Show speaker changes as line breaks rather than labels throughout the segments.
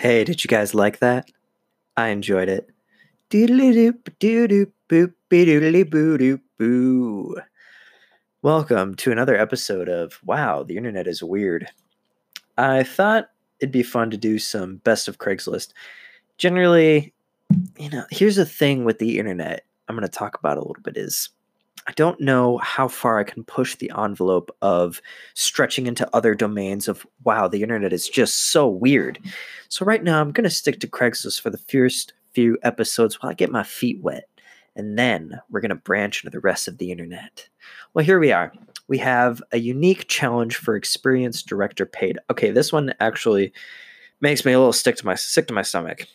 Hey, did you guys like that? I enjoyed it. Welcome to another episode of Wow, the Internet is Weird. I thought it'd be fun to do some best of Craigslist. Generally, you know, here's the thing with the internet I'm going to talk about a little bit is I don't know how far I can push the envelope of stretching into other domains of wow, the internet is just so weird. Mm-hmm. So right now I'm going to stick to Craigslist for the first few episodes while I get my feet wet. And then we're going to branch into the rest of the internet. Well, here we are. We have a unique challenge for experienced director paid. Okay, this one actually makes me a little sick to my sick to my stomach.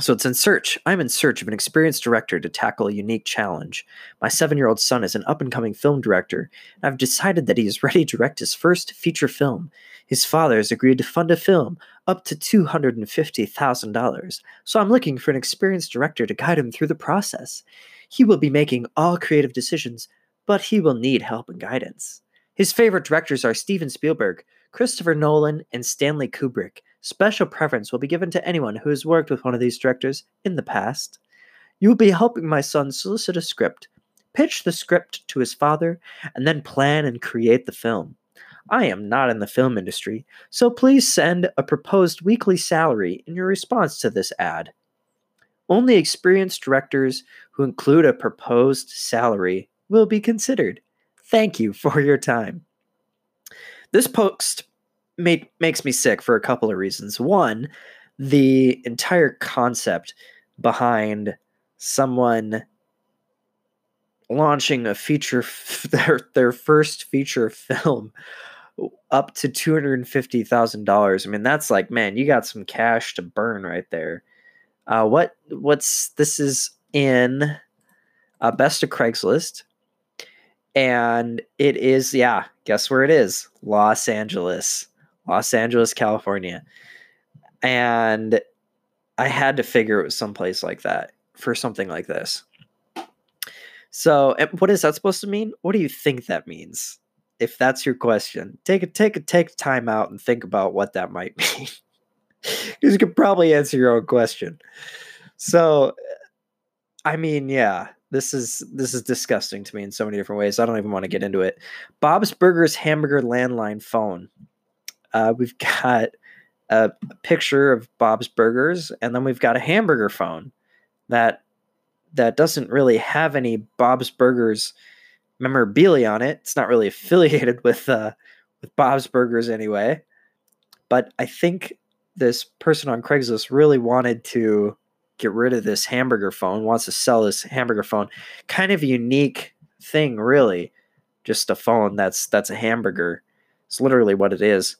So it's in search. I'm in search of an experienced director to tackle a unique challenge. My seven year old son is an up and coming film director, and I've decided that he is ready to direct his first feature film. His father has agreed to fund a film up to $250,000, so I'm looking for an experienced director to guide him through the process. He will be making all creative decisions, but he will need help and guidance. His favorite directors are Steven Spielberg, Christopher Nolan, and Stanley Kubrick. Special preference will be given to anyone who has worked with one of these directors in the past. You will be helping my son solicit a script, pitch the script to his father, and then plan and create the film. I am not in the film industry, so please send a proposed weekly salary in your response to this ad. Only experienced directors who include a proposed salary will be considered. Thank you for your time. This post makes me sick for a couple of reasons. One, the entire concept behind someone launching a feature f- their their first feature film up to $250,000. I mean that's like man, you got some cash to burn right there. Uh what what's this is in uh, best of Craigslist and it is yeah, guess where it is? Los Angeles. Los Angeles, California. And I had to figure it was someplace like that for something like this. So, what is that supposed to mean? What do you think that means? If that's your question, take a take a take time out and think about what that might mean. Because you could probably answer your own question. So, I mean, yeah, this is this is disgusting to me in so many different ways. I don't even want to get into it. Bob's Burgers hamburger landline phone uh, we've got a, picture of Bob's Burgers, and then we've got a hamburger phone that that doesn't really have any Bob's Burgers memorabilia on it. It's not really affiliated with uh, with Bob's Burgers anyway. But I think this person on Craigslist really wanted to get rid of this hamburger phone, wants to sell this hamburger phone. Kind of unique thing, really. Just a phone that's that's a hamburger. It's literally what it is.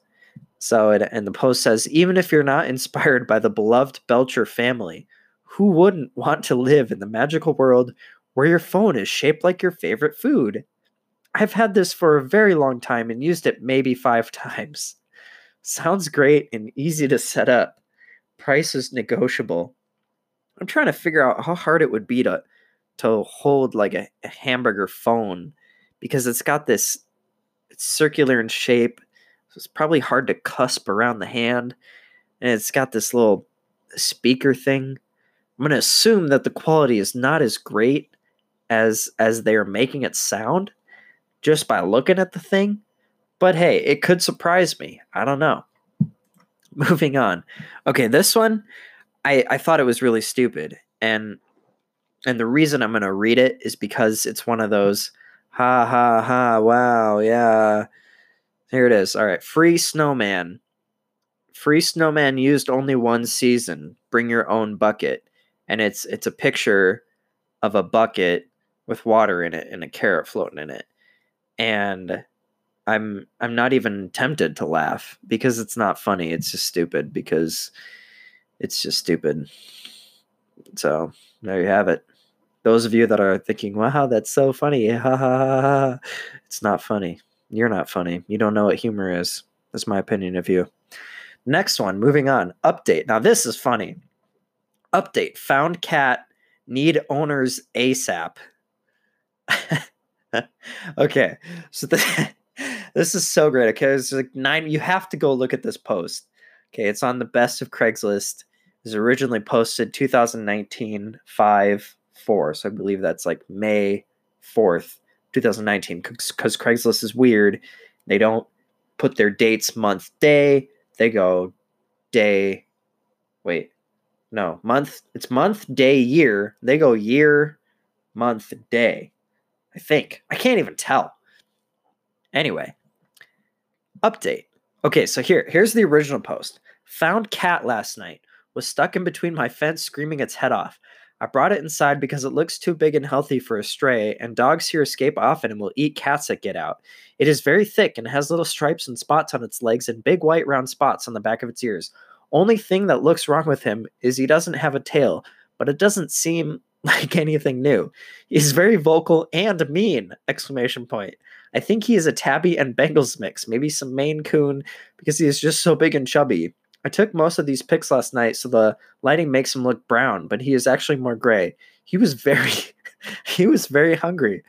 So, it, and the post says, even if you're not inspired by the beloved Belcher family, who wouldn't want to live in the magical world where your phone is shaped like your favorite food? I've had this for a very long time and used it maybe five times. Sounds great and easy to set up. Price is negotiable. I'm trying to figure out how hard it would be to to hold like a, a hamburger phone because it's got this circular in shape so it's probably hard to cusp around the hand. And it's got this little speaker thing. I'm going to assume that the quality is not as great as as they're making it sound just by looking at the thing. But hey, it could surprise me. I don't know. Moving on. Okay, this one I I thought it was really stupid and and the reason I'm going to read it is because it's one of those ha ha ha wow, yeah here it is. All right. Free snowman. Free snowman used only one season. Bring your own bucket. And it's it's a picture of a bucket with water in it and a carrot floating in it. And I'm I'm not even tempted to laugh because it's not funny. It's just stupid because it's just stupid. So there you have it. Those of you that are thinking, wow, that's so funny. Ha ha ha. It's not funny. You're not funny. You don't know what humor is. That's my opinion of you. Next one, moving on. Update. Now, this is funny. Update. Found cat need owners ASAP. okay. So the, this is so great. Okay. It's like nine. You have to go look at this post. Okay, it's on the best of Craigslist. It was originally posted 2019 5 4. So I believe that's like May 4th, 2019. Because Craigslist is weird. They don't put their dates month, day. They go day. Wait, no, month. It's month, day, year. They go year, month, day. I think. I can't even tell. Anyway, update. Okay, so here, here's the original post. Found cat last night. Was stuck in between my fence screaming its head off. I brought it inside because it looks too big and healthy for a stray, and dogs here escape often and will eat cats that get out. It is very thick and has little stripes and spots on its legs and big white round spots on the back of its ears. Only thing that looks wrong with him is he doesn't have a tail, but it doesn't seem like anything new. He's very vocal and mean! Exclamation point. I think he is a tabby and Bengals mix, maybe some Maine Coon, because he is just so big and chubby. I took most of these pics last night, so the lighting makes him look brown, but he is actually more gray. He was very he was very hungry.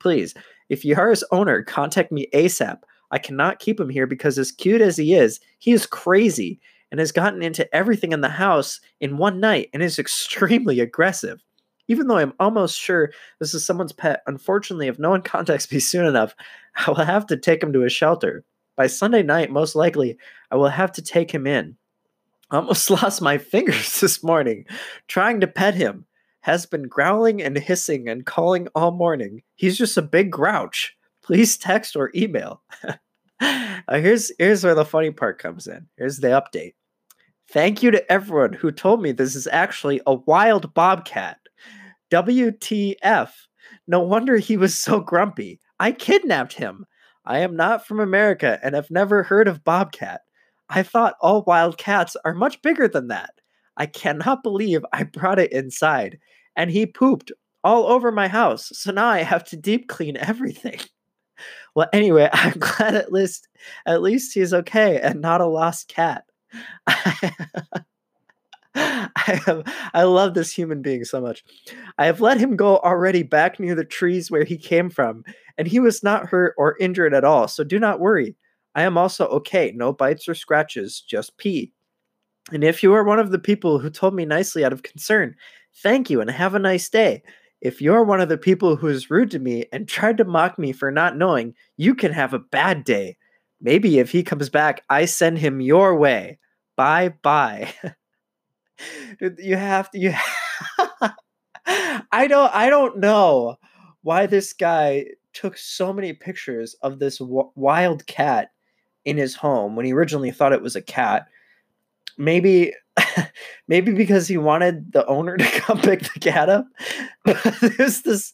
Please, if you are his owner, contact me ASAP. I cannot keep him here because as cute as he is, he is crazy and has gotten into everything in the house in one night and is extremely aggressive. Even though I'm almost sure this is someone's pet, unfortunately, if no one contacts me soon enough, I will have to take him to a shelter. By Sunday night, most likely, I will have to take him in. Almost lost my fingers this morning trying to pet him. Has been growling and hissing and calling all morning. He's just a big grouch. Please text or email. uh, here's here's where the funny part comes in. Here's the update. Thank you to everyone who told me this is actually a wild bobcat. WTF. No wonder he was so grumpy. I kidnapped him. I am not from America and have never heard of bobcat. I thought all wild cats are much bigger than that. I cannot believe I brought it inside. And he pooped all over my house. So now I have to deep clean everything. Well, anyway, I'm glad at least at least he's okay and not a lost cat. I have I love this human being so much. I have let him go already back near the trees where he came from, and he was not hurt or injured at all, so do not worry. I am also okay, no bites or scratches, just pee. And if you are one of the people who told me nicely out of concern, thank you and have a nice day. If you're one of the people who is rude to me and tried to mock me for not knowing, you can have a bad day. Maybe if he comes back, I send him your way. Bye bye. you have to you I don't I don't know why this guy took so many pictures of this w- wild cat in his home when he originally thought it was a cat. Maybe maybe because he wanted the owner to come pick the cat up. there's this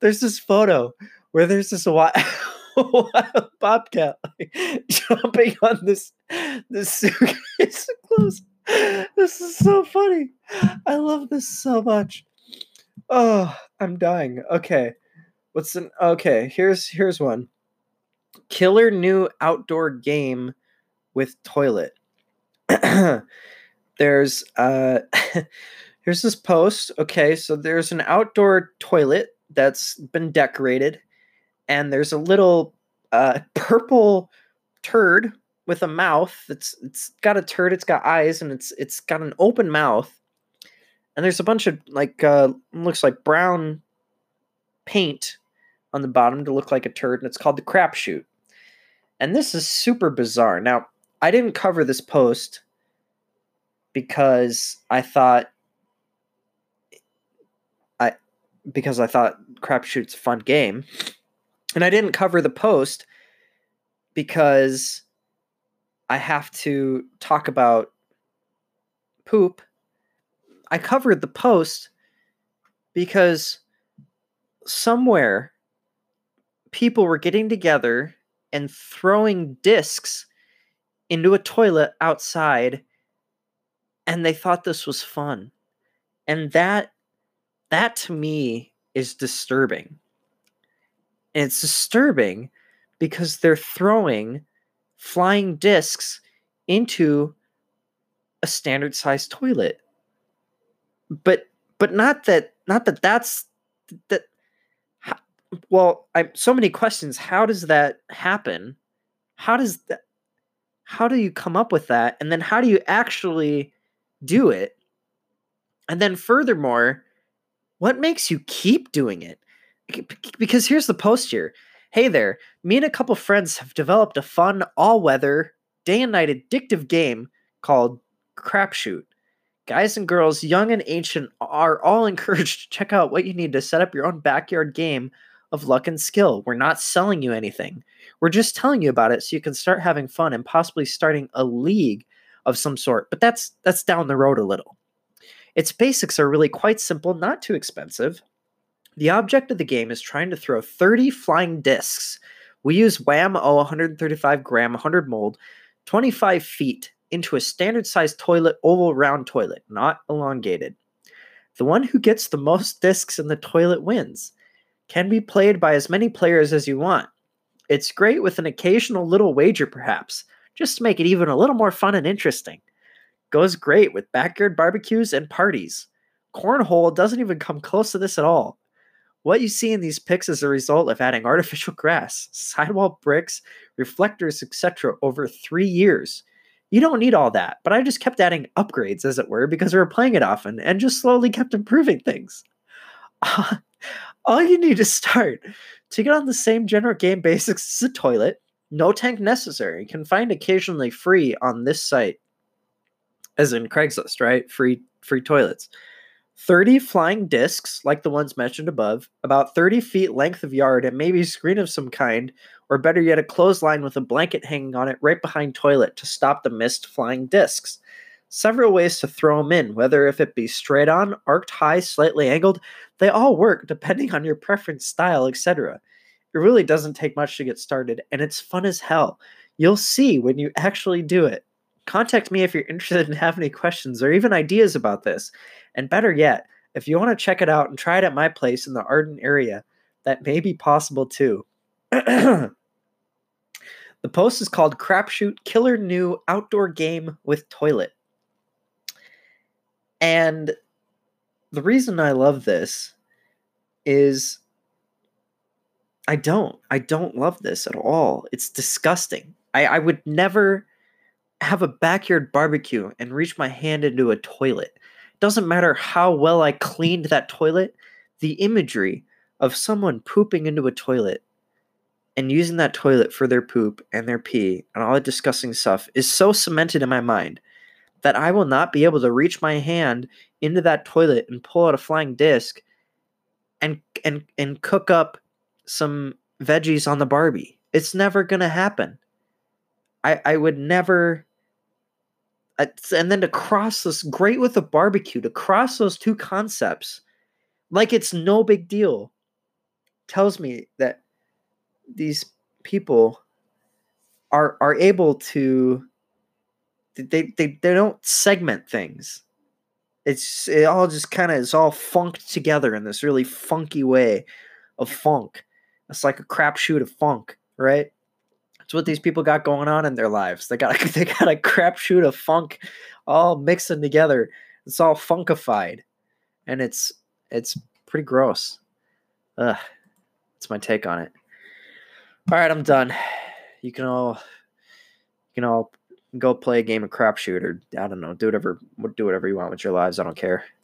there's this photo where there's this wild, wild bobcat like, jumping on this this suitcase clothes this is so funny. I love this so much. Oh, I'm dying. Okay. What's an okay, here's here's one. Killer new outdoor game with toilet. there's uh here's this post. Okay, so there's an outdoor toilet that's been decorated and there's a little uh purple turd with a mouth. It's it's got a turd. It's got eyes, and it's it's got an open mouth. And there's a bunch of like uh, looks like brown paint on the bottom to look like a turd, and it's called the crapshoot. And this is super bizarre. Now, I didn't cover this post because I thought I because I thought crapshoot's a fun game. And I didn't cover the post because I have to talk about poop. I covered the post because somewhere people were getting together and throwing discs into a toilet outside and they thought this was fun. And that that to me is disturbing. And it's disturbing because they're throwing flying discs into a standard sized toilet. But but not that not that that's that well, I so many questions. How does that happen? How does that how do you come up with that? And then how do you actually do it? And then furthermore, what makes you keep doing it? Because here's the post here. Hey there, me and a couple friends have developed a fun, all weather, day and night addictive game called Crapshoot. Guys and girls, young and ancient, are all encouraged to check out what you need to set up your own backyard game of luck and skill. We're not selling you anything. We're just telling you about it so you can start having fun and possibly starting a league of some sort. But that's that's down the road a little. Its basics are really quite simple, not too expensive. The object of the game is trying to throw 30 flying discs. We use Wham O 135 gram 100 mold, 25 feet into a standard sized toilet, oval round toilet, not elongated. The one who gets the most discs in the toilet wins. Can be played by as many players as you want. It's great with an occasional little wager, perhaps, just to make it even a little more fun and interesting. Goes great with backyard barbecues and parties. Cornhole doesn't even come close to this at all. What you see in these pics is a result of adding artificial grass, sidewall bricks, reflectors, etc. over three years. You don't need all that, but I just kept adding upgrades, as it were, because we were playing it often and just slowly kept improving things. Uh, all you need to start to get on the same general game basics as a toilet, no tank necessary, can find occasionally free on this site. As in Craigslist, right? Free free toilets. 30 flying discs, like the ones mentioned above, about 30 feet length of yard, and maybe screen of some kind, or better yet, a clothesline with a blanket hanging on it right behind toilet to stop the missed flying discs. Several ways to throw them in, whether if it be straight on, arced high, slightly angled, they all work depending on your preference, style, etc. It really doesn't take much to get started, and it's fun as hell. You'll see when you actually do it. Contact me if you're interested and have any questions or even ideas about this. And better yet, if you want to check it out and try it at my place in the Arden area, that may be possible too. the post is called Crapshoot Killer New Outdoor Game with Toilet. And the reason I love this is I don't. I don't love this at all. It's disgusting. I, I would never have a backyard barbecue and reach my hand into a toilet. It Doesn't matter how well I cleaned that toilet, the imagery of someone pooping into a toilet and using that toilet for their poop and their pee and all the disgusting stuff is so cemented in my mind that I will not be able to reach my hand into that toilet and pull out a flying disc and and and cook up some veggies on the Barbie. It's never gonna happen. I I would never and then to cross this great with a barbecue to cross those two concepts like it's no big deal tells me that these people are are able to they they, they don't segment things it's it all just kind of is all funked together in this really funky way of funk it's like a crapshoot of funk right it's what these people got going on in their lives. They got they got a crapshoot of funk all mixing together. It's all funkified, and it's it's pretty gross. Ugh, that's my take on it. All right, I'm done. You can all you can all go play a game of crapshoot or I don't know, do whatever do whatever you want with your lives. I don't care.